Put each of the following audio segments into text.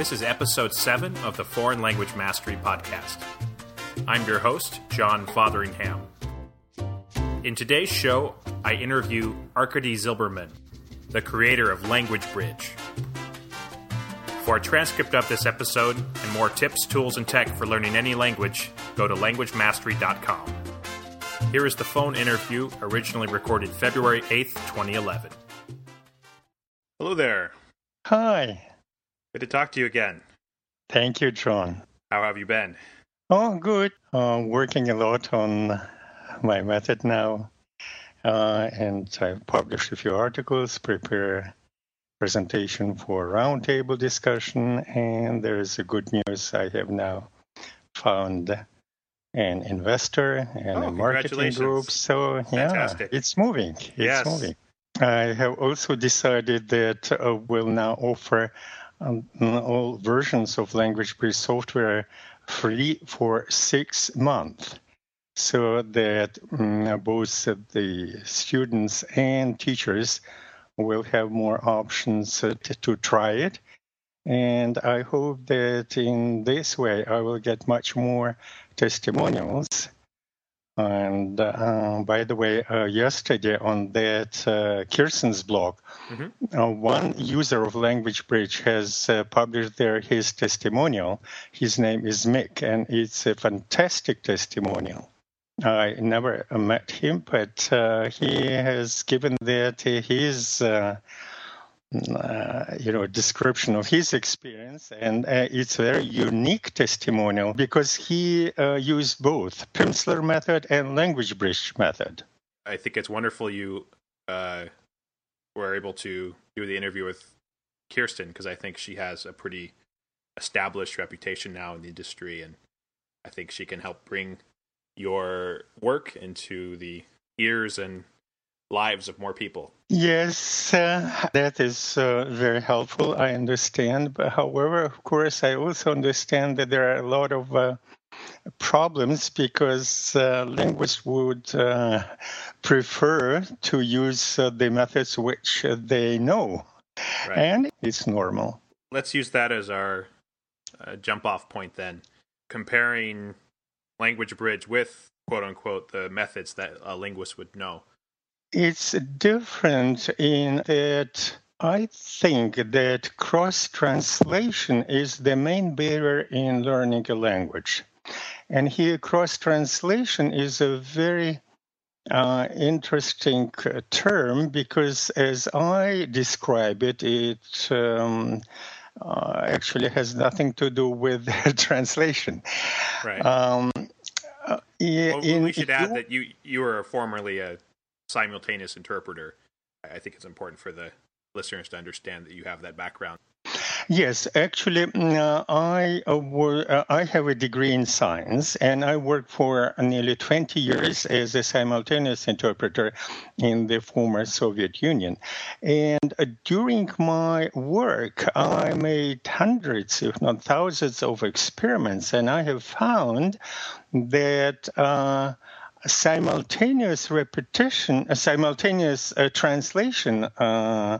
This is episode 7 of the Foreign Language Mastery Podcast. I'm your host, John Fotheringham. In today's show, I interview Arkady Zilberman, the creator of Language Bridge. For a transcript of this episode and more tips, tools, and tech for learning any language, go to languagemastery.com. Here is the phone interview originally recorded February 8th, 2011. Hello there. Hi. Good to talk to you again. Thank you, John. How have you been? Oh, good. Uh, working a lot on my method now. Uh, and I've published a few articles, prepare presentation for roundtable discussion, and there's a good news. I have now found an investor and Oh, a marketing group. So yeah, Fantastic. it's moving. It's Yes. moving. I have also decided that uh, we'll now offer um, all versions of Language Bridge software free for six months so that mm, both the students and teachers will have more options uh, to, to try it. And I hope that in this way I will get much more testimonials. And uh, by the way, uh, yesterday on that uh, Kirsten's blog, Mhm. uh, one user of Language Bridge has uh, published there his testimonial. His name is Mick, and it's a fantastic testimonial. I never met him, but uh, he has given that his, uh, you know, a description of his experience, and uh, it's a very unique testimonial because he uh, used both Pimsleur method and Language Bridge method. I think it's wonderful you uh, were able to do the interview with Kirsten because I think she has a pretty established reputation now in the industry, and I think she can help bring your work into the ears and lives of more people. Yes, uh, that is uh, very helpful. I understand. But however, of course, I also understand that there are a lot of uh, problems because uh, linguists would uh, prefer to use uh, the methods which uh, they know, Right. and it's normal. Let's use that as our uh, jump off point then, comparing language bridge with quote unquote the methods that a linguist would know. It's different in that I think that cross translation is the main barrier in learning a language. And here, cross translation is a very uh, interesting uh, term because, as I describe it, it um, uh, actually has nothing to do with translation. Right. Um, uh, yeah, well, in- we should add you- that you you were formerly a simultaneous interpreter. I think it's important for the listeners to understand that you have that background. Yes, actually, mm, uh, I uh, wor- uh, I have a degree in science, and I worked for nearly 20 years as a simultaneous interpreter in the former Soviet Union. And uh, during my work, I made hundreds, if not thousands, of experiments, and I have found that. Uh, simultaneous repetition, a simultaneous uh, translation uh,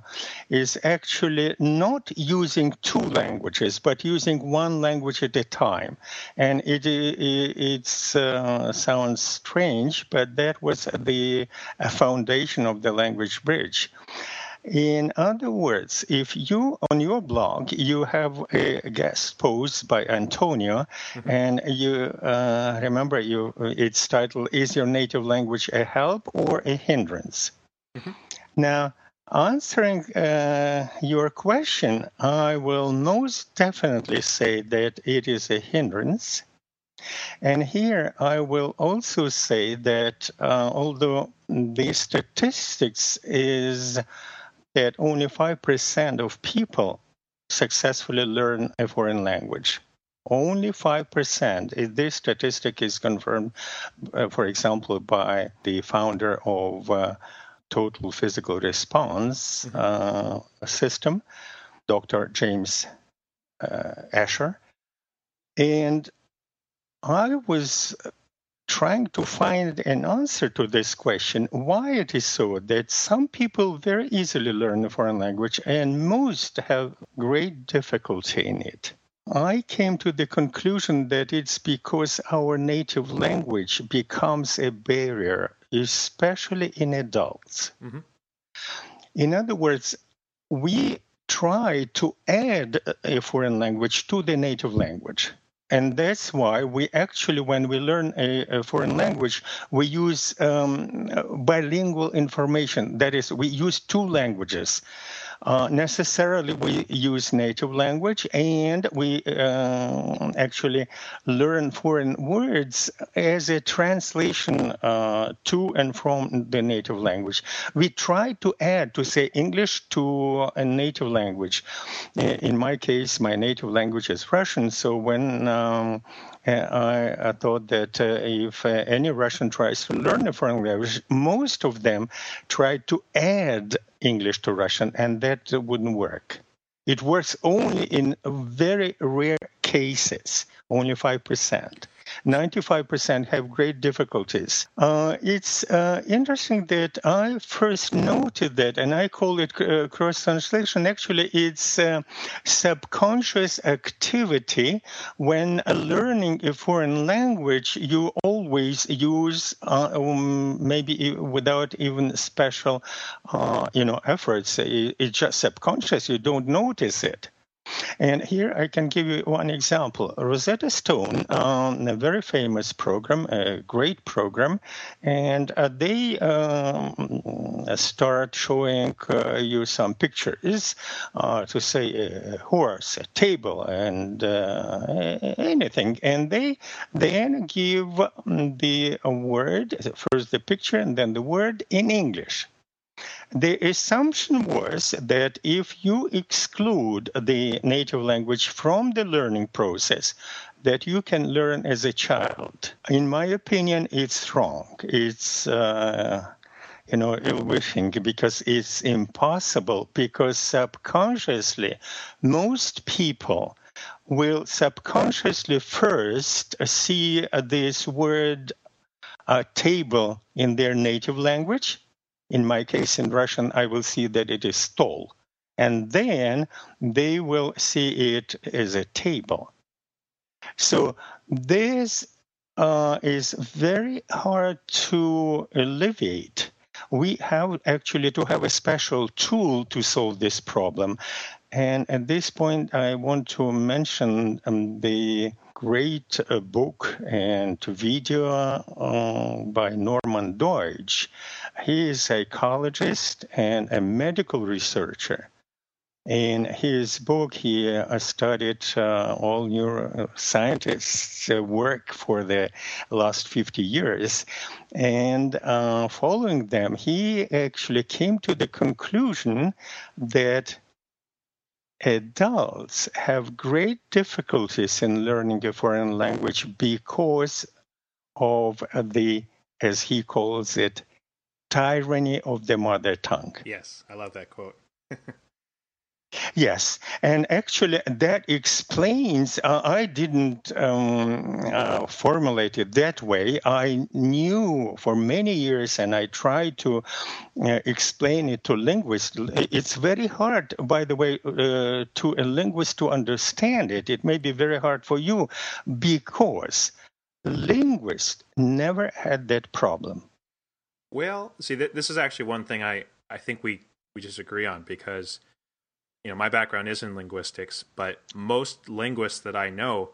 is actually not using two languages, but using one language at a time. And it it uh, sounds strange, but that was the uh, foundation of the language bridge. In other words, if you on your blog you have a guest post by Antonio, and you uh, remember you its title is your native language a help or a hindrance? Now, answering uh, your question, I will most definitely say that it is a hindrance. And here I will also say that uh, although the statistics is that only 5% of people successfully learn a foreign language. Only 5%. If This statistic is confirmed, uh, for example, by the founder of uh, Total Physical Response uh, System, Dr. James uh, Asher. And I was trying to find an answer to this question why it is so that some people very easily learn a foreign language and most have great difficulty in it. I came to the conclusion that it's because our native language becomes a barrier, especially in adults. Mm-hmm. In other words, we try to add a foreign language to the native language. And that's why we actually, when we learn a, a foreign language, we use um, bilingual information. That is, we use two languages. Uh, necessarily, we use native language and we uh, actually learn foreign words as a translation uh, to and from the native language. We try to add, to say English to a native language. In my case, my native language is Russian, so when um, I, I, thought that uh, if uh, any Russian tries to learn a foreign language, most of them try to add English to Russian, and that wouldn't work. It works only in very rare cases, only 5%. 95% have great difficulties. Uh, it's uh, interesting that I first noted that, and I call it uh, cross translation. Actually, it's uh, subconscious activity when learning a foreign language. You always use, uh, um, maybe without even special, uh, you know, efforts. It's just subconscious. You don't notice it. And here I can give you one example. Rosetta Stone, um, a very famous program, a great program, and uh, they um, start showing uh, you some pictures uh, to say a horse, a table, and uh, anything. And they then give the word, first the picture and then the word in English. The assumption was that if you exclude the native language from the learning process, that you can learn as a child. In my opinion, it's wrong. It's uh, you know wishing because it's impossible because subconsciously most people will subconsciously first see this word uh, table in their native language in my case, in Russian, I will see that it is stol. And then they will see it as a table. So this uh, is very hard to alleviate. We have actually to have a special tool to solve this problem. And at this point, I want to mention um, the great uh, book and video uh, by Norman Doidge. He is a psychologist and a medical researcher. In his book, he uh, studied uh, all neuroscientists' work for the last 50 years. And uh, following them, he actually came to the conclusion that adults have great difficulties in learning a foreign language because of the, as he calls it, tyranny of the mother tongue. Yes, I love that quote. Yes, and actually that explains. Uh, I didn't um, uh, formulate it that way. I knew for many years, and I tried to uh, explain it to linguists. It's very hard, by the way, uh, to a linguist to understand it. It may be very hard for you because linguists never had that problem. Well, see, th- this is actually one thing I I think we we just agree on because you know, my background is in linguistics, but most linguists that I know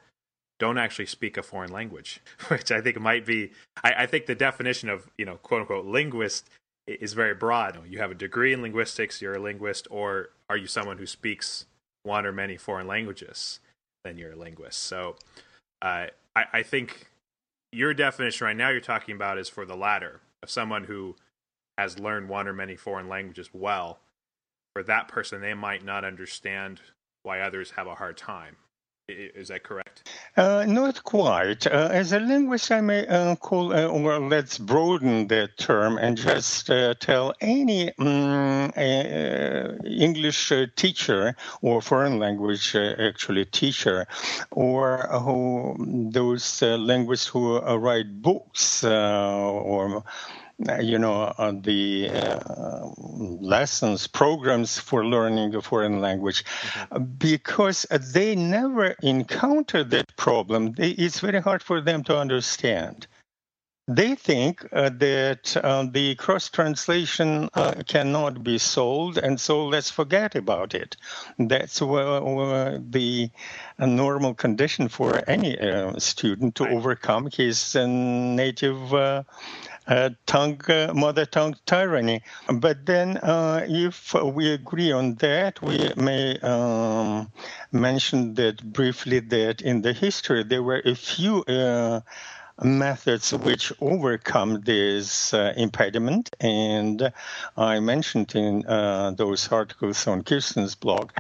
don't actually speak a foreign language, which I think might be. I, I think the definition of you know quote unquote linguist is very broad. You have a degree in linguistics, you're a linguist, or are you someone who speaks one or many foreign languages? Then you're a linguist. So uh, I, I think your definition right now you're talking about is for the latter of someone who has learned one or many foreign languages well for that person, they might not understand why others have a hard time. Is that correct? Uh, not quite. Uh, as a linguist, I may uh, call, uh, or let's broaden that term and just uh, tell any um, English teacher or foreign language actually teacher, or who those linguists who write books or uh, you know, uh, the uh, lessons, programs for learning a foreign language, mm-hmm. because they never encounter that problem. They, it's very hard for them to understand. They think uh, that uh, the cross translation uh, cannot be solved, and so let's forget about it. That's the normal condition for any student to overcome his native uh, tongue, uh, mother tongue tyranny. But then, uh, if we agree on that, we may um, mention that briefly that in the history there were a few uh, methods which overcome this uh, impediment. And I mentioned in uh, those articles on Kirsten's blog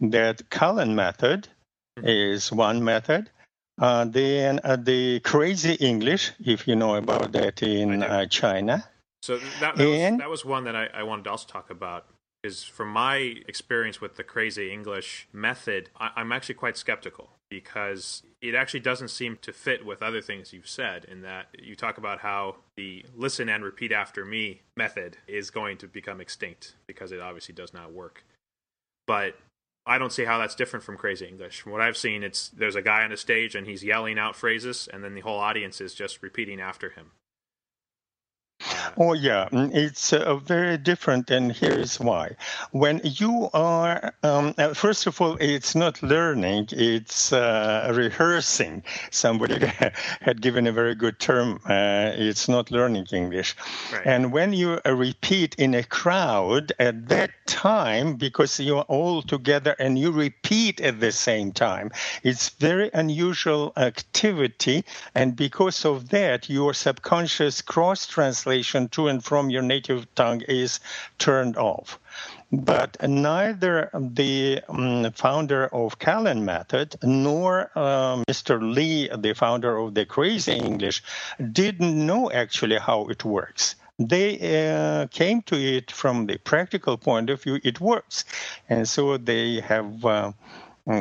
that Callan method is one method. Uh, then uh, the crazy English, if you know about that in uh, China. So that, that, and, was, that was one that I, I, wanted to also talk about. Is from my experience with the crazy English method, I, I'm actually quite skeptical because it actually doesn't seem to fit with other things you've said in that you talk about how the listen and repeat after me method is going to become extinct because it obviously does not work. But I don't see how that's different from Crazy English. From what I've seen, it's there's a guy on a stage and he's yelling out phrases, and then the whole audience is just repeating after him. Oh, yeah, mm, it's uh, very different, and here's why. When you are, um, uh, first of all, it's not learning, it's uh, rehearsing. Somebody had given a very good term, uh, it's not learning English. Right. And when you uh, repeat in a crowd at that time, because you're all together and you repeat at the same time, it's very unusual activity, and because of that, your subconscious cross translation to and from your native tongue is turned off. But neither the um, founder of Callan Method nor uh, Mr. Lee, the founder of the Crazy English, didn't know actually how it works they uh, came to it from the practical point of view it works and so they have uh,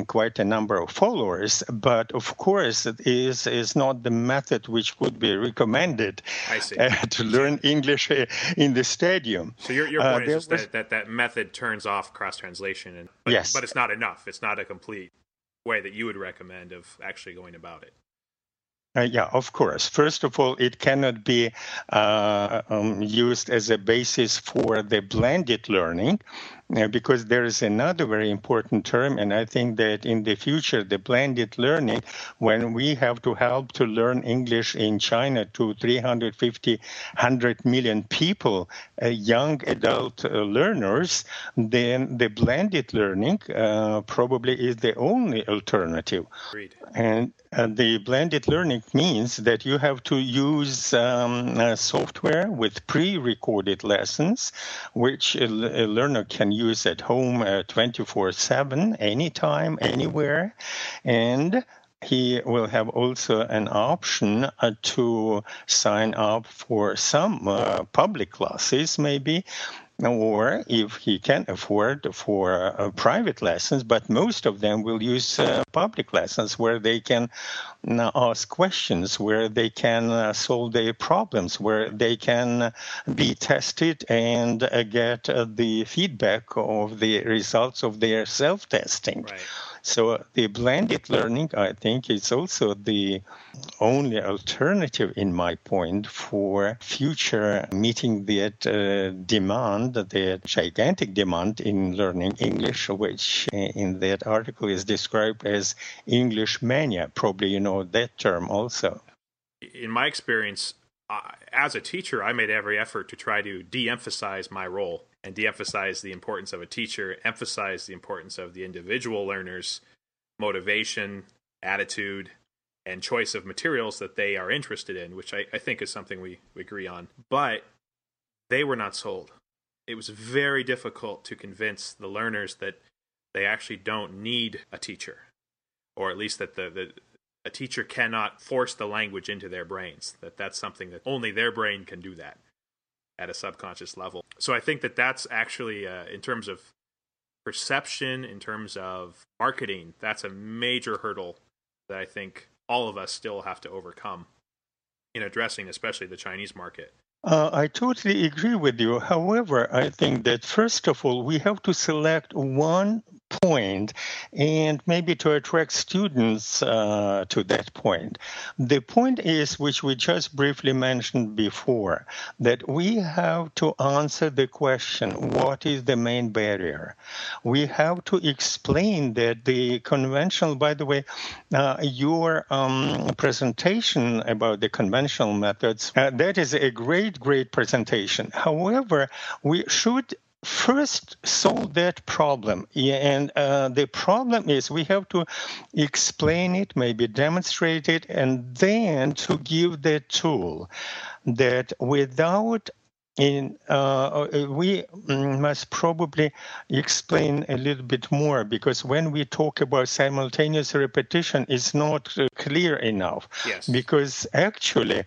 quite a number of followers, but of course it is is not the method which would be recommended uh, to learn English uh, in the stadium. So your, your uh, point uh, is was... that, that that method turns off cross translation, and but, yes, but it's not enough. It's not a complete way that you would recommend of actually going about it. Uh, yeah, of course. First of all, it cannot be uh, um, used as a basis for the blended learning because there is another very important term, and I think that in the future, the blended learning, when we have to help to learn English in China to 350, 100 million people, uh, young adult uh, learners, then the blended learning uh, probably is the only alternative. Agreed. And uh, the blended learning means that you have to use um, software with pre-recorded lessons, which a, a learner can use at home uh, 24 7, anytime, anywhere. And he will have also an option uh, to sign up for some uh, public classes, maybe, or if he can afford for uh, private lessons, but most of them will use uh, public lessons where they can uh, ask questions, where they can uh, solve their problems, where they can be tested and uh, get uh, the feedback of the results of their self-testing. Right. So the blended learning, I think, is also the only alternative, in my point, for future meeting that uh, demand, that gigantic demand in learning English, which in that article is described as English mania. Probably you know that term also. In my experience, uh, as a teacher, I made every effort to try to de emphasize my role and de-emphasize the importance of a teacher, emphasize the importance of the individual learner's motivation, attitude, and choice of materials that they are interested in, which I, I think is something we, we agree on. But they were not sold. It was very difficult to convince the learners that they actually don't need a teacher. or at least that the, the a teacher cannot force the language into their brains. That that's something that only their brain can do that at a subconscious level. So I think that that's actually uh, in terms of perception, in terms of marketing, that's a major hurdle that I think all of us still have to overcome in addressing, especially the Chinese market. Uh, I totally agree with you. However, I think that first of all, we have to select one point and maybe to attract students uh, to that point. The point is, which we just briefly mentioned before, that we have to answer the question what is the main barrier? We have to explain that the conventional, by the way, uh, your um, presentation about the conventional methods, uh, that is a great, great presentation. However, we should first solve that problem. Yeah, And uh, the problem is we have to explain it, maybe demonstrate it, and then to give the tool that without in, uh, uh, we must probably explain a little bit more because when we talk about simultaneous repetition, it's not uh, clear enough. Yes. Because actually,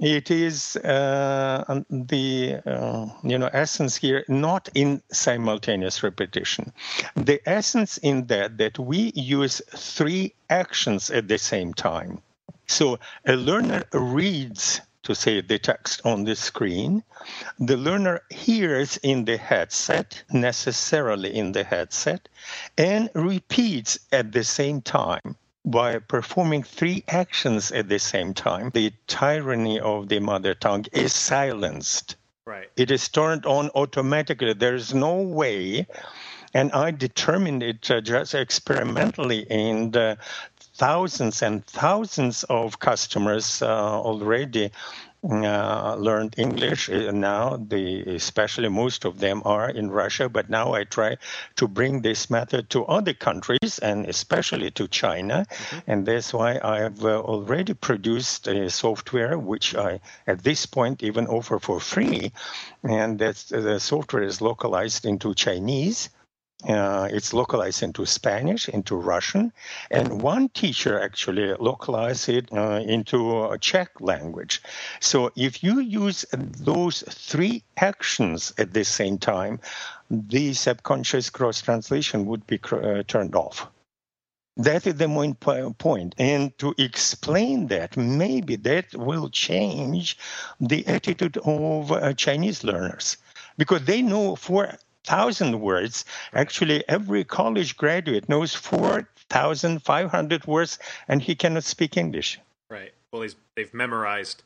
it is uh, the uh, you know essence here not in simultaneous repetition. The essence in that that we use three actions at the same time. So a learner reads to say the text on the screen. The learner hears in the headset, necessarily in the headset, and repeats at the same time. By performing three actions at the same time, the tyranny of the mother tongue is silenced. Right. It is turned on automatically. There is no way and I determined it uh, just experimentally, and uh, thousands and thousands of customers uh, already uh, learned English. Uh, now, the, especially most of them are in Russia, but now I try to bring this method to other countries and especially to China. Mm-hmm. And that's why I've uh, already produced a software which I, at this point, even offer for free. And that the software is localized into Chinese. Uh, it's localized into Spanish, into Russian, and one teacher actually localized it uh, into Czech language. So if you use those three actions at the same time, the subconscious cross translation would be uh, turned off. That is the main point. And to explain that, maybe that will change the attitude of uh, Chinese learners because they know for thousand words. Actually, every college graduate knows four thousand five hundred words, and he cannot speak English. Right. Well, he's, they've memorized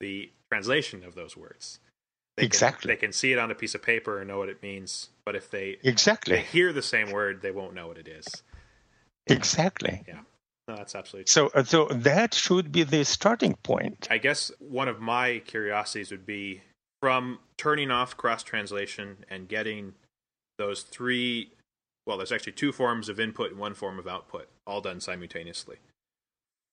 the translation of those words. They exactly. Can, they can see it on a piece of paper and know what it means, but if they exactly they hear the same word, they won't know what it is. Exactly. Yeah. No, that's absolutely true. so. Uh, so that should be the starting point. I guess one of my curiosities would be from turning off cross translation and getting those three well there's actually two forms of input and one form of output all done simultaneously.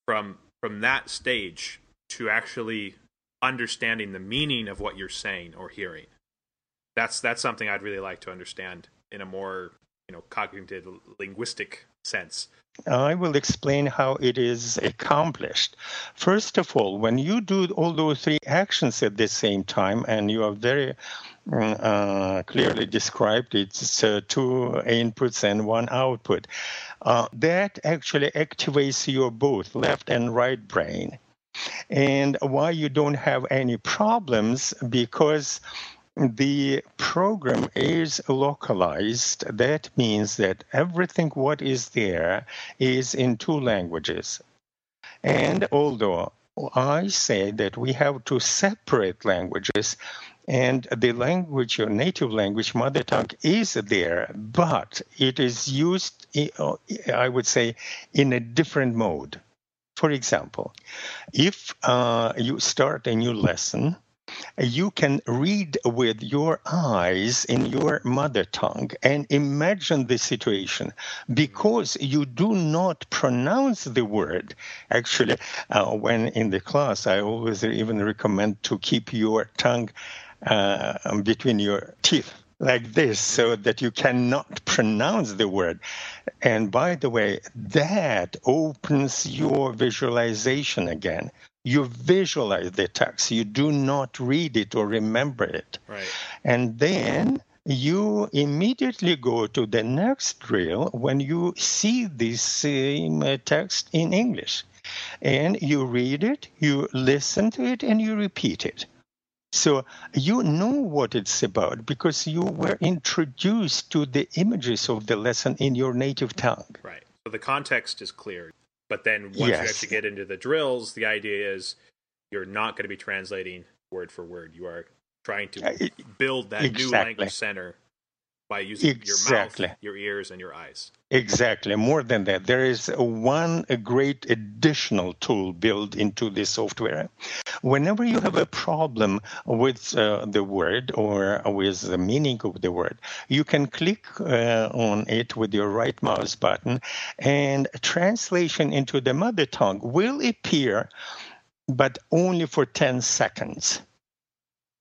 From from that stage to actually understanding the meaning of what you're saying or hearing. That's that's something i'd really like to understand in a more you know cognitive linguistic sense I will explain how it is accomplished. First of all, when you do all those three actions at the same time, and you are very mm, uh, clearly described, it's uh, two inputs and one output. Uh, that actually activates your both left and right brain. And why you don't have any problems because the program is localized. That means that everything what is there is in two languages. And although I say that we have to separate languages, and the language, your native language, mother tongue, is there, but it is used, I would say, in a different mode. For example, if uh, you start a new lesson, you can read with your eyes in your mother tongue and imagine the situation because you do not pronounce the word. Actually, uh, when in the class, I always even recommend to keep your tongue uh, between your teeth like this so that you cannot pronounce the word. And by the way, that opens your visualization again. You visualize the text, you do not read it or remember it. Right. And then you immediately go to the next drill when you see this same uh, text in English. And you read it, you listen to it, and you repeat it. So you know what it's about because you were introduced to the images of the lesson in your native tongue. Right. So the context is clear. But then once Yes. you actually get into the drills, the idea is you're not going to be translating word for word. You are trying to Uh, build that new language center by using Exactly. your mouth, your ears, and your eyes. Exactly. More than that, there is one great additional tool built into this software. Whenever you have a problem with uh, the word or with the meaning of the word, you can click uh, on it with your right mouse button, and translation into the mother tongue will appear, but only for 10 seconds.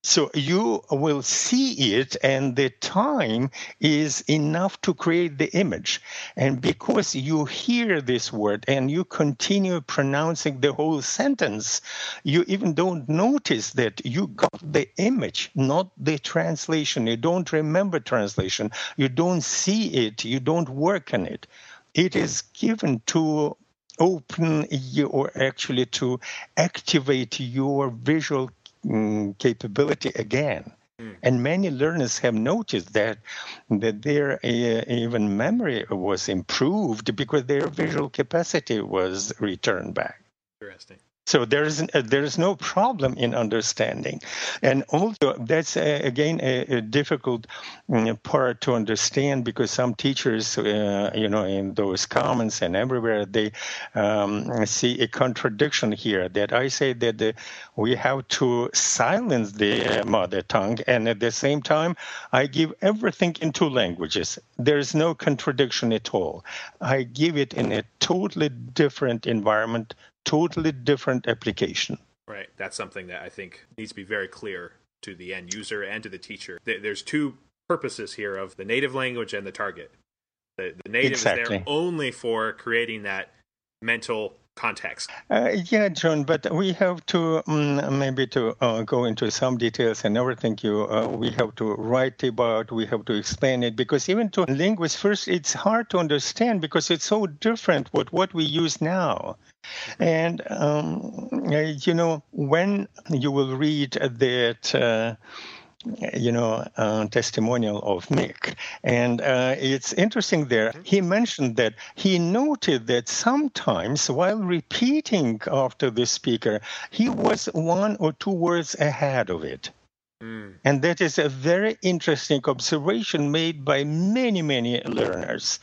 So you will see it, and the time is enough to create the image. And because you hear this word and you continue pronouncing the whole sentence, you even don't notice that you got the image, not the translation. You don't remember translation. You don't see it. You don't work on it. It is given to open you or actually to activate your visual mm, capability again. And many learners have noticed that that their uh, even memory was improved because their visual capacity was returned back. Interesting. So there is uh, there is no problem in understanding, and also that's uh, again a, a difficult mm, part to understand because some teachers, uh, you know, in those comments and everywhere they um, see a contradiction here. That I say that the, we have to silence the mother tongue, and at the same time I give everything in two languages. There is no contradiction at all. I give it in a totally different environment totally different application. Right. That's something that I think needs to be very clear to the end user and to the teacher. There's two purposes here of the native language and the target. The, the native is there only for creating that mental context. Uh, yeah, John, but we have to um, maybe to uh, go into some details and everything you uh, we have to write about, we have to explain it because even to linguists, first it's hard to understand because it's so different what what we use now. And um, uh, you know when you will read that. You know, uh, testimonial of Mick. And uh, it's interesting there. He mentioned that he noted that sometimes while repeating after the speaker, he was one or two words ahead of it. Mm. And that is a very interesting observation made by many, many learners.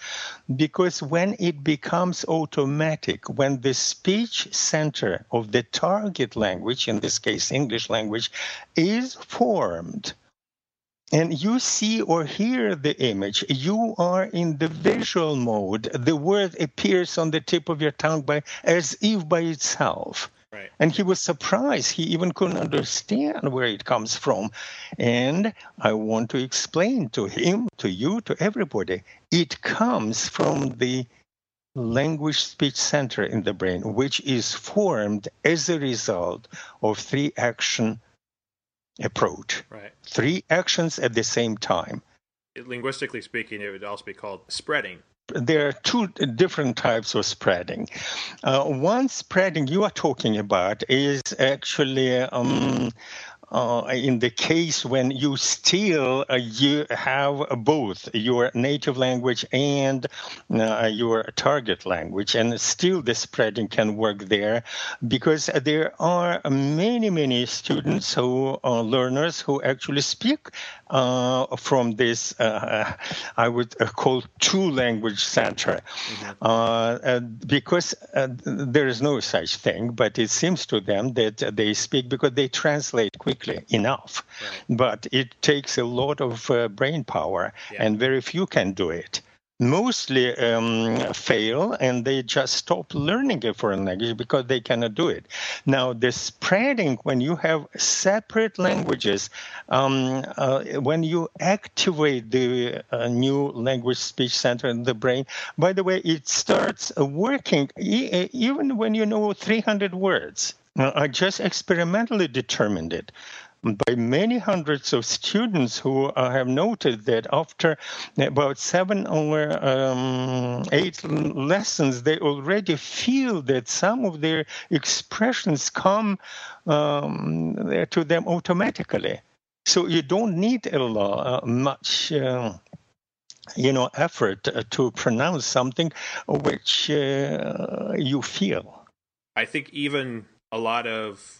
Because when it becomes automatic, when the speech center of the target language, in this case English language, is formed, and you see or hear the image, you are in the visual mode. The word appears on the tip of your tongue by as if by itself. Right. And he was surprised. He even couldn't understand where it comes from. And I want to explain to him, to you, to everybody, it comes from the language speech center in the brain, which is formed as a result of three action approach. Right. Three actions at the same time. Linguistically speaking, it would also be called spreading. There are two different types of spreading. Uh, one spreading you are talking about is actually um, uh, in the case when you still uh, you have both your native language and uh, your target language, and still the spreading can work there because there are many many students who are learners who actually speak uh, from this uh, I would uh, call two language center. Uh, uh, because uh, there is no such thing, but it seems to them that they speak because they translate quickly enough. But it takes a lot of uh, brain power, Yeah. and very few can do it. mostly um, fail and they just stop learning a foreign language because they cannot do it. Now, the spreading, when you have separate languages, um, uh, when you activate the uh, new language speech center in the brain, by the way, it starts working e- even when you know 300 words. I just experimentally determined it by many hundreds of students who uh, have noted that after about seven or um, eight lessons, they already feel that some of their expressions come um, to them automatically. So you don't need a lot, uh, much. Uh, you know, effort to pronounce something which uh, you feel. I think even a lot of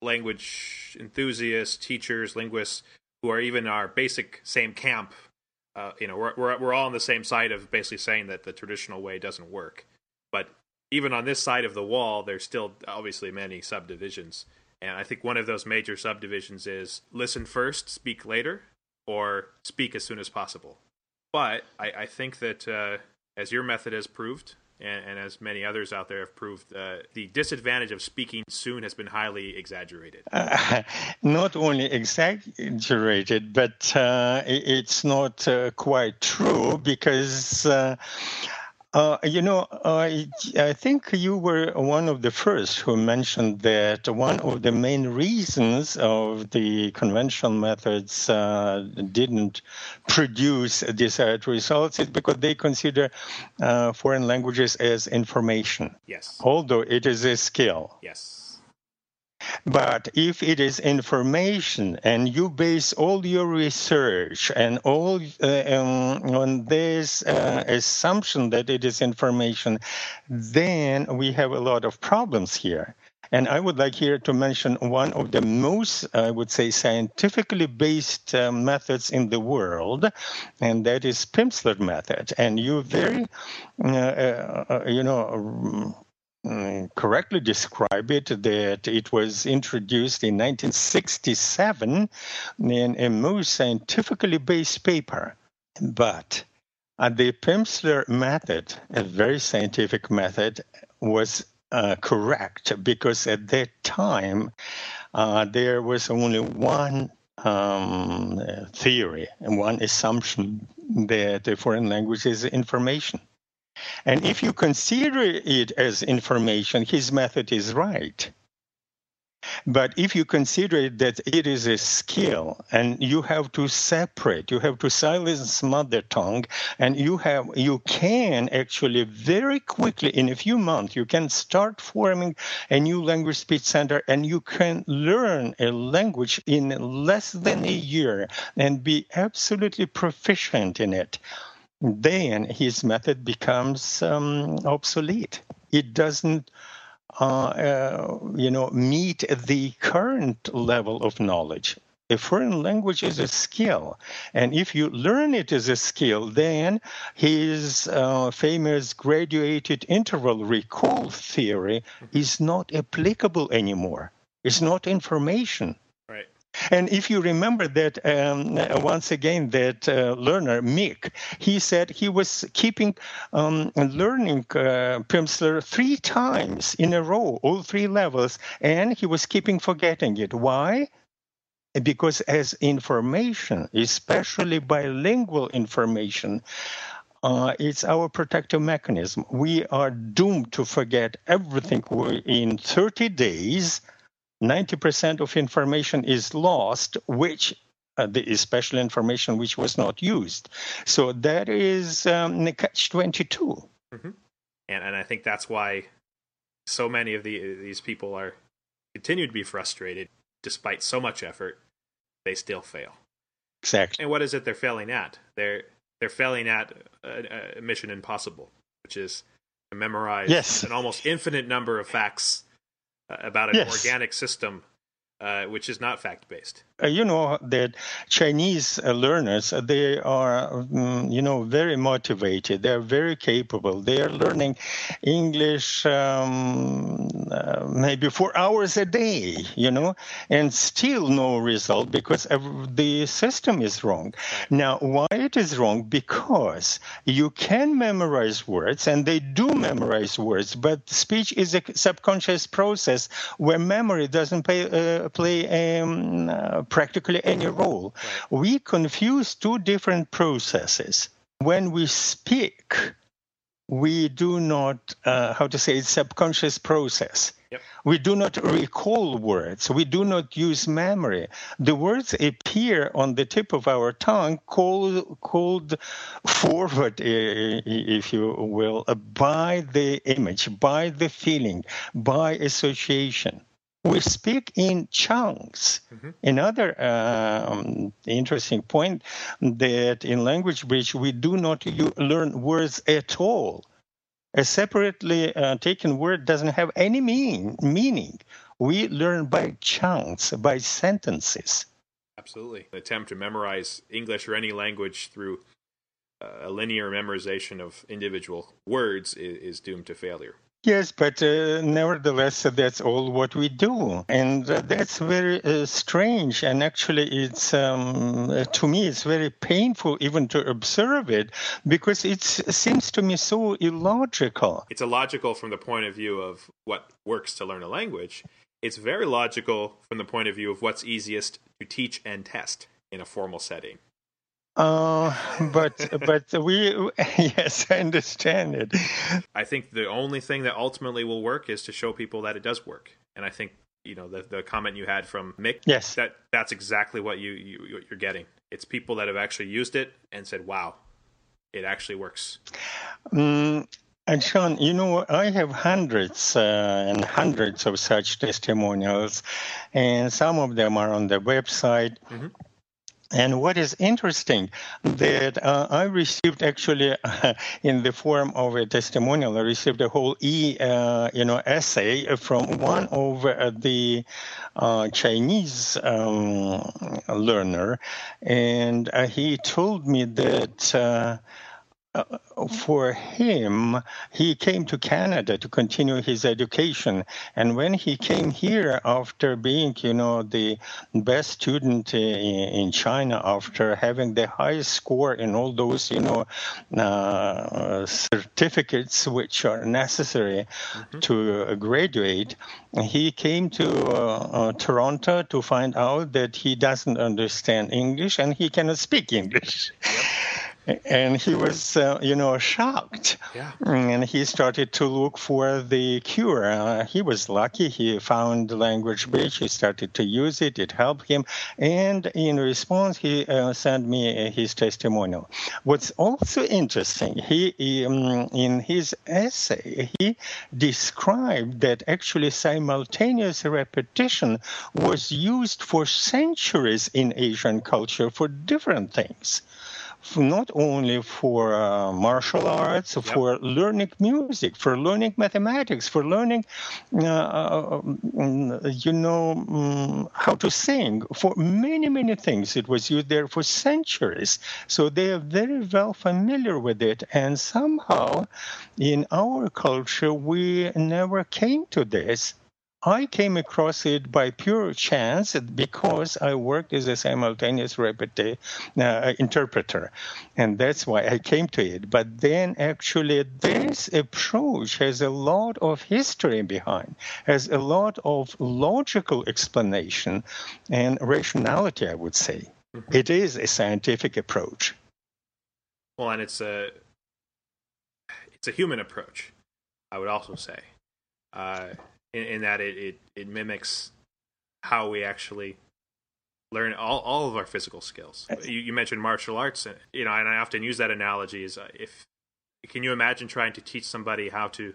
language enthusiasts, teachers, linguists who are even our basic same camp. Uh, you know, we're, we're we're all on the same side of basically saying that the traditional way doesn't work. But even on this side of the wall, there's still obviously many subdivisions. And I think one of those major subdivisions is listen first, speak later, or speak as soon as possible. But I, I think that uh, as your method has proved, and, and, as many others out there have proved, uh, the disadvantage of speaking soon has been highly exaggerated. Uh, not only exaggerated, but uh, it's not uh, quite true because uh, you know, I, I think you were one of the first who mentioned that one of the main reasons of the conventional methods uh, didn't produce desired results is because they consider uh, foreign languages as information. Yes. Although it is a skill. Yes. But if it is information and you base all your research and all uh, um, on this uh, assumption that it is information, then we have a lot of problems here. And I would like here to mention one of the most, I would say, scientifically based uh, methods in the world, and that is Pimsleur method. And you very, uh, uh, uh you know, correctly describe it that it was introduced in 1967 in a most scientifically based paper. But uh, the Pimsleur method, a very scientific method, was uh, correct because at that time uh, there was only one um, theory and one assumption that the foreign language is information. And if you consider it as information, his method is right. But if you consider that it is a skill and you have to separate, you have to silence mother tongue, and you have you can actually very quickly in a few months you can start forming a new language speech center and you can learn a language in less than a year and be absolutely proficient in it then his method becomes um, obsolete. It doesn't, uh, uh, you know, meet the current level of knowledge. A foreign language is a skill, and if you learn it as a skill, then his uh, famous graduated interval recall theory is not applicable anymore. It's not information. And if you remember that, um, once again, that uh, learner, Mick, he said he was keeping um, learning uh, Pimsleur three times in a row, all three levels, and he was keeping forgetting it. Why? Because as information, especially bilingual information, uh, it's our protective mechanism. We are doomed to forget everything in 30 days 90% of information is lost, which uh, the special information which was not used. So that is um, catch 22. Mm-hmm. And, and I think that's why so many of the, these people are continue to be frustrated despite so much effort. They still fail. Exactly. And what is it they're failing at? They're they're failing at a, a mission impossible, which is to memorize yes. an almost infinite number of facts about an yes. organic system uh, which is not fact based. Uh, you know that Chinese uh, learners they are um, you know very motivated. They are very capable. They are learning English um, uh, maybe four hours a day. You know, and still no result because the system is wrong. Now, why it is wrong? Because you can memorize words, and they do memorize words, but speech is a subconscious process where memory doesn't pay, uh, play um, uh, practically any role. Right. We confuse two different processes. When we speak, we do not, uh, how to say, it's subconscious process. Yep. We do not recall words. We do not use memory. The words appear on the tip of our tongue, called, called forward, if you will, by the image, by the feeling, by association we speak in chunks. Mm-hmm. Another um, interesting point that in language bridge we do not u- learn words at all. A separately uh, taken word doesn't have any mean, meaning. We learn by chunks, by sentences. Absolutely. The attempt to memorize English or any language through uh, a linear memorization of individual words is, is doomed to failure. Yes, but uh, nevertheless, that's all what we do, and that's very uh, strange. And actually, it's um, to me, it's very painful even to observe it because it seems to me so illogical. It's illogical from the point of view of what works to learn a language. It's very logical from the point of view of what's easiest to teach and test in a formal setting. Uh, but but we yes, I understand it. I think the only thing that ultimately will work is to show people that it does work, and I think you know the the comment you had from Mick. Yes, that that's exactly what you, you you're getting. It's people that have actually used it and said, "Wow, it actually works." Mm, and John, you know, I have hundreds uh, and hundreds of such testimonials, and some of them are on the website. Mm-hmm and what is interesting that uh, I received actually uh, in the form of a testimonial, I received a whole e uh, you know essay from one of uh, the uh, Chinese um, learner, and uh, he told me that uh, for him, he came to Canada to continue his education. And when he came here after being, you know, the best student in, China, after having the highest score in all those, you know, uh, certificates which are necessary mm-hmm. to graduate, he came to uh, uh, Toronto to find out that he doesn't understand English and he cannot speak English. Yep and he was, uh, you know, shocked. Yeah. And he started to look for the cure. Uh, he was lucky. He found language bridge. He started to use it. It helped him. And in response, he uh, sent me his testimonial. What's also interesting, he um, in his essay he described that actually simultaneous repetition was used for centuries in Asian culture for different things not only for uh, martial arts, yep. for learning music, for learning mathematics, for learning, uh, uh you know, um, how to sing, for many, many things. It was used there for centuries. So they are very well familiar with it. And somehow in our culture, we never came to this. I came across it by pure chance because I worked as a simultaneous repeti- uh, interpreter, and that's why I came to it. But then, actually, this approach has a lot of history behind, has a lot of logical explanation and rationality. I would say it is a scientific approach. Well, and it's a it's a human approach. I would also say. Uh, in, in that it, it, it mimics how we actually learn all, all of our physical skills. You, you, mentioned martial arts, and, you know, and I often use that analogy. Is uh, if can you imagine trying to teach somebody how to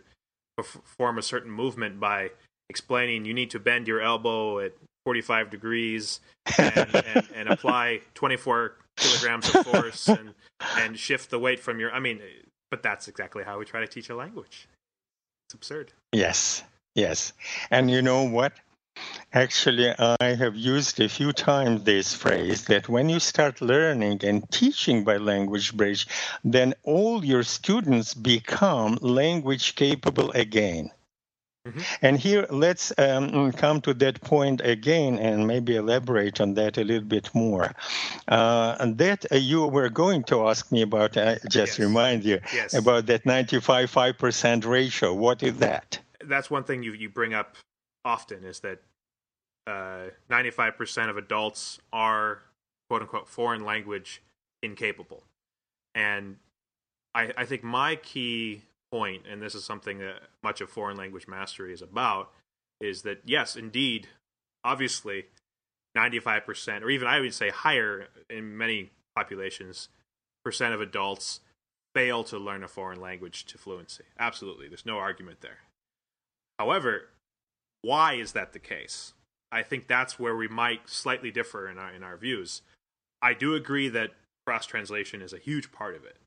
perform a certain movement by explaining you need to bend your elbow at 45 degrees and, and, and apply 24 kilograms of force and and shift the weight from your. I mean, but that's exactly how we try to teach a language. It's absurd. Yes, Yes. And you know what? Actually, I have used a few times this phrase that when you start learning and teaching by Language Bridge, then all your students become language capable again. Mm-hmm. And here, let's um, come to that point again and maybe elaborate on that a little bit more. Uh, that uh, you were going to ask me about, I just yes. remind you, yes. about that 95 5% ratio. What is that? That's one thing you, you bring up often is that uh, 95% of adults are quote unquote foreign language incapable. And I, I think my key point, and this is something that much of foreign language mastery is about, is that yes, indeed, obviously, 95%, or even I would say higher in many populations, percent of adults fail to learn a foreign language to fluency. Absolutely, there's no argument there. However, why is that the case? I think that's where we might slightly differ in our in our views. I do agree that cross translation is a huge part of it,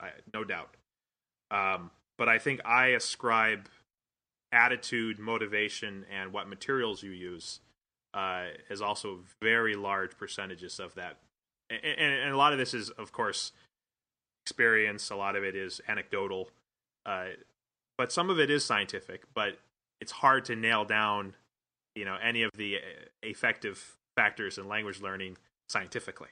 I, no doubt. Um, but I think I ascribe attitude, motivation, and what materials you use uh, as also very large percentages of that. And, and, and, a lot of this is, of course, experience. A lot of it is anecdotal, uh, but some of it is scientific. But it's hard to nail down, you know, any of the uh, effective factors in language learning scientifically.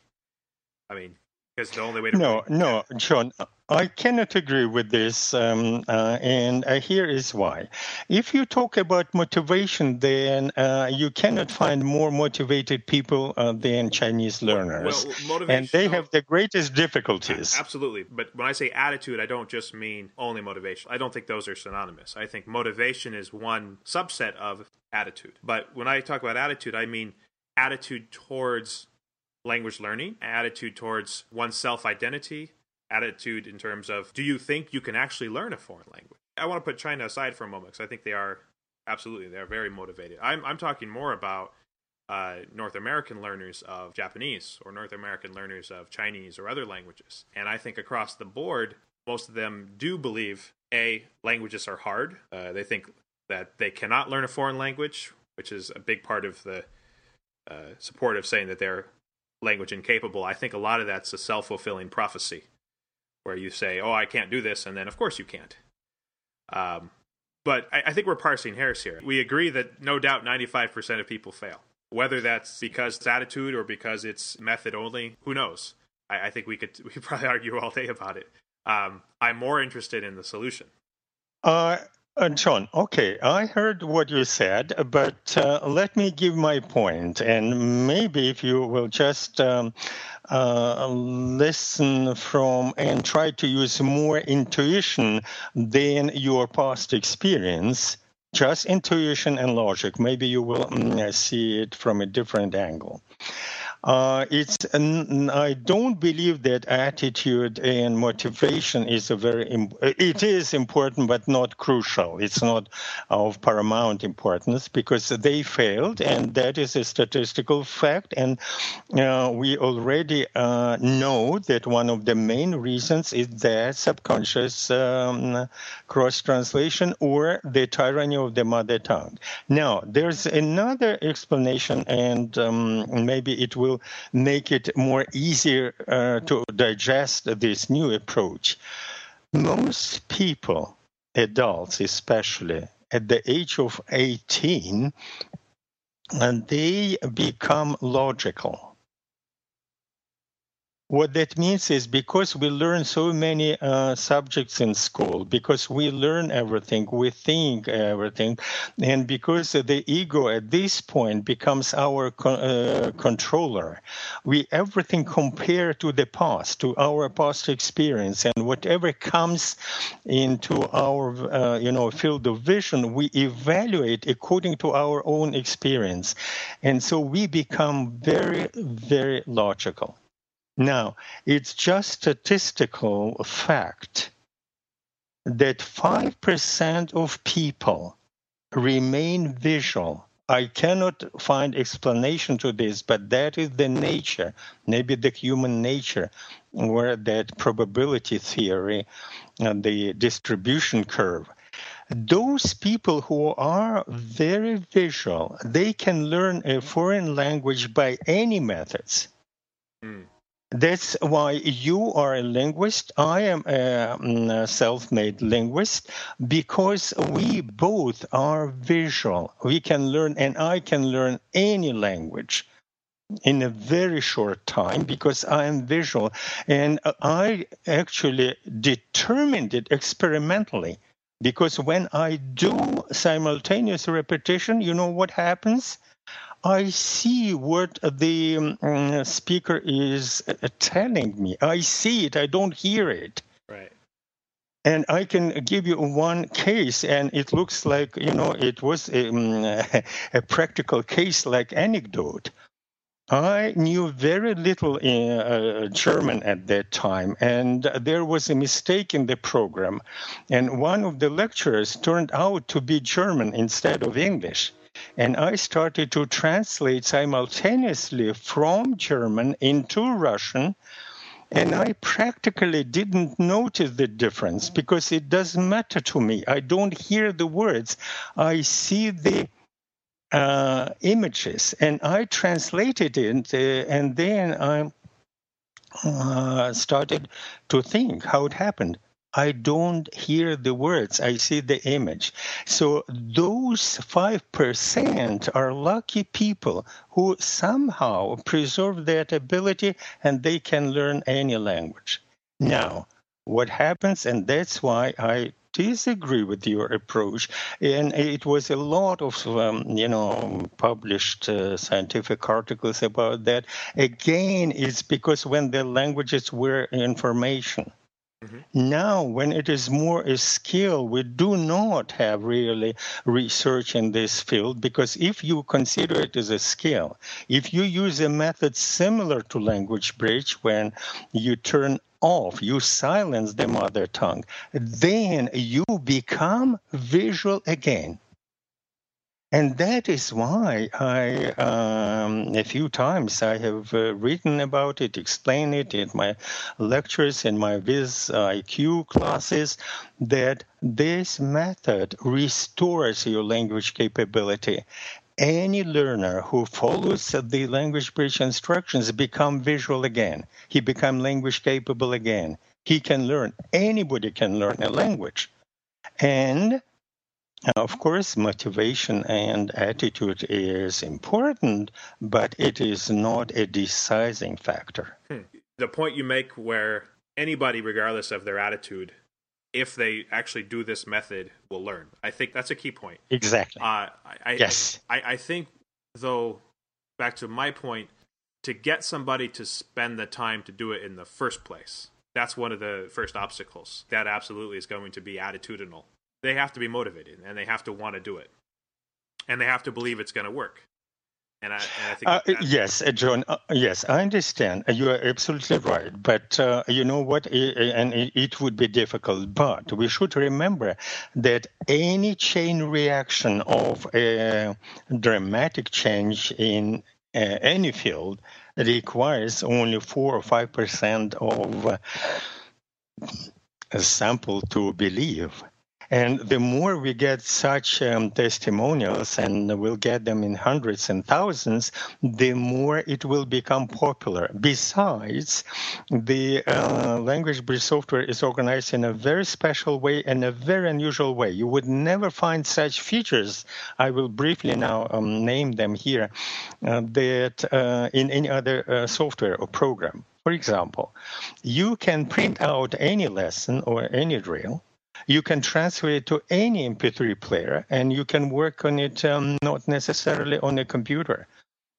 I mean, because the only way to no no john i cannot agree with this um, uh, and uh, here is why. If you talk about motivation then uh, you cannot find more motivated people uh, than chinese learners. well, and they have the greatest difficulties. Absolutely. But when i say attitude i don't just mean only motivation. I don't think those are synonymous. I think motivation is one subset of attitude. But when i talk about attitude i mean attitude towards language learning, attitude towards one's self identity, attitude in terms of do you think you can actually learn a foreign language? I want to put China aside for a moment because I think they are absolutely they are very motivated. I'm I'm talking more about uh, North American learners of Japanese or North American learners of Chinese or other languages, and I think across the board, most of them do believe a languages are hard. Uh, they think that they cannot learn a foreign language, which is a big part of the uh, support of saying that they're language incapable, I think a lot of that's a self fulfilling prophecy where you say, oh, I can't do this, and then of course you can't. Um, but I, I think we're parsing hairs here. We agree that no doubt 95% of people fail. Whether that's because it's attitude or because it's method only, who knows? I, I think we could we could probably argue all day about it. Um, I'm more interested in the solution. Uh, uh, John, okay, I heard what you said, but uh, let me give my point, and maybe if you will just um, uh, listen from and try to use more intuition than your past experience, just intuition and logic, maybe you will mm, see it from a different angle. Uh, it's I don't believe that attitude and motivation is a very it is important but not crucial. It's not of paramount importance because they failed and that is a statistical fact and uh, we already uh, know that one of the main reasons is that subconscious um, cross translation or the tyranny of the mother tongue. Now there's another explanation and um, maybe it will make it more easier uh, to digest this new approach. Most people, adults especially, at the age of 18, and they become logical what that means is because we learn so many uh, subjects in school, because we learn everything, we think everything, and because the ego at this point becomes our uh, controller, we everything compare to the past, to our past experience, and whatever comes into our uh, you know field of vision, we evaluate according to our own experience, and so we become very very logical. Now, it's just statistical fact that 5% of people remain visual. I cannot find explanation to this, but that is the nature, maybe the human nature, where that probability theory and the distribution curve those people who are very visual, they can learn a foreign language by any methods. Mm. That's why you are a linguist. I am a, mm, self made linguist because we both are visual. We can learn, and I can learn any language in a very short time because I am visual. And I actually determined it experimentally because when I do simultaneous repetition, you know what happens? I see what the um, speaker is uh, telling me. I see it, I don't hear it. Right. And I can give you one case, and it looks like, you know, it was um, a practical case like anecdote. I knew very little in, uh, German at that time, and there was a mistake in the program. And one of the lecturers turned out to be German instead of English. And I started to translate simultaneously from German into Russian. And I practically didn't notice the difference because it doesn't matter to me. I don't hear the words, I see the uh, images, and I translated it, uh, and then I uh, started to think how it happened. I don't hear the words, I see the image. So those 5% are lucky people who somehow preserve that ability and they can learn any language. Now, what happens, and that's why I disagree with your approach. And it was a lot of, um, you know, published uh, scientific articles about that. Again, it's because when the languages were information. Mm-hmm. Now, when it is more a skill, we do not have really research in this field because if you consider it as a skill, if you use a method similar to language bridge, when you turn off, you silence the mother tongue, then you become visual again. And that is why I, um, a few times, I have uh, written about it, explained it in my lectures, in my Viz IQ classes, that this method restores your language capability any learner who follows the language bridge instructions become visual again. He become language capable again. He can learn. Anybody can learn a language. And of course, motivation and attitude is important, but it is not a deciding factor. Hmm. The point you make where anybody, regardless of their attitude, if they actually do this method, will learn. I think that's a key point. Exactly. Uh, I, yes. I, I think, though, back to my point, to get somebody to spend the time to do it in the first place, that's one of the first obstacles. That absolutely is going to be attitudinal. They have to be motivated and they have to want to do it. And they have to believe it's going to work. And I, and I think uh, yes, uh, John. Uh, yes, I understand. Uh, you are absolutely right. But uh, you know what? It, and it, it, would be difficult. But we should remember that any chain reaction of a dramatic change in uh, any field requires only four or five percent of a sample to believe. And the more we get such um, testimonials, and we'll get them in hundreds and thousands, the more it will become popular. Besides, the uh, language bridge software is organized in a very special way and a very unusual way. You would never find such features. I will briefly now um, name them here uh, that uh, in any other uh, software or program. For example, you can print out any lesson or any drill you can transfer it to any MP3 player and you can work on it um, not necessarily on a computer.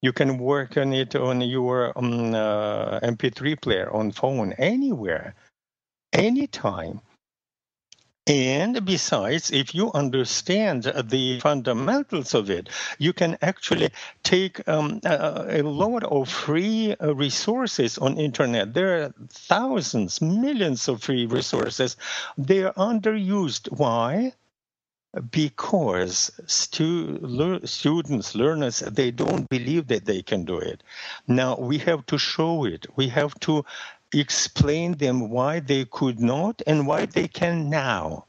You can work on it on your um, uh, MP3 player on phone anywhere, anytime. And besides, if you understand the fundamentals of it, you can actually take um, a, a, lot of free uh, resources on internet. There are thousands, millions of free resources. They are underused. Why? because stu- le- students, learners, they don't believe that they can do it. Now we have to show it. We have to explain them why they could not and why they can now.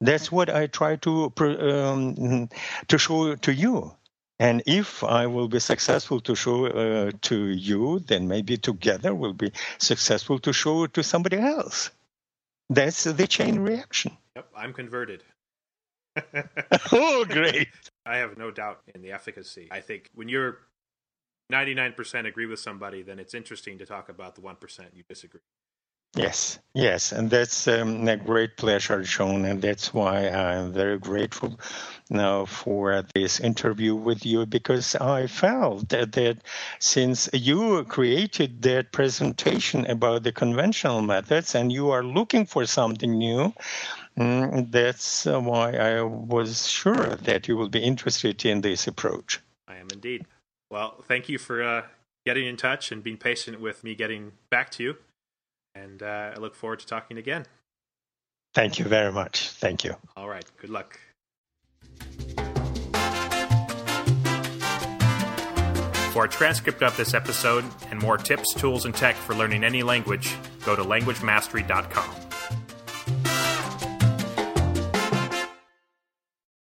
That's what I try to um, to show to you. And if I will be successful to show uh, to you, then maybe together we'll be successful to show to somebody else. That's the chain reaction. Yep, I'm converted. oh, great. I have no doubt in the efficacy. I think when you're 99% agree with somebody, then it's interesting to talk about the 1% you disagree. Yes, yes, and that's um, a great pleasure, John, and that's why I'm very grateful now for this interview with you because I felt that, that since you created that presentation about the conventional methods and you are looking for something new, mm, that's uh, why I was sure that you will be interested in this approach. I am indeed. Well, thank you for uh, getting in touch and being patient with me getting back to you. And uh, I look forward to talking again. Thank you very much. Thank you. All right. Good luck. For a transcript of this episode and more tips, tools, and tech for learning any language, go to languagemastery.com.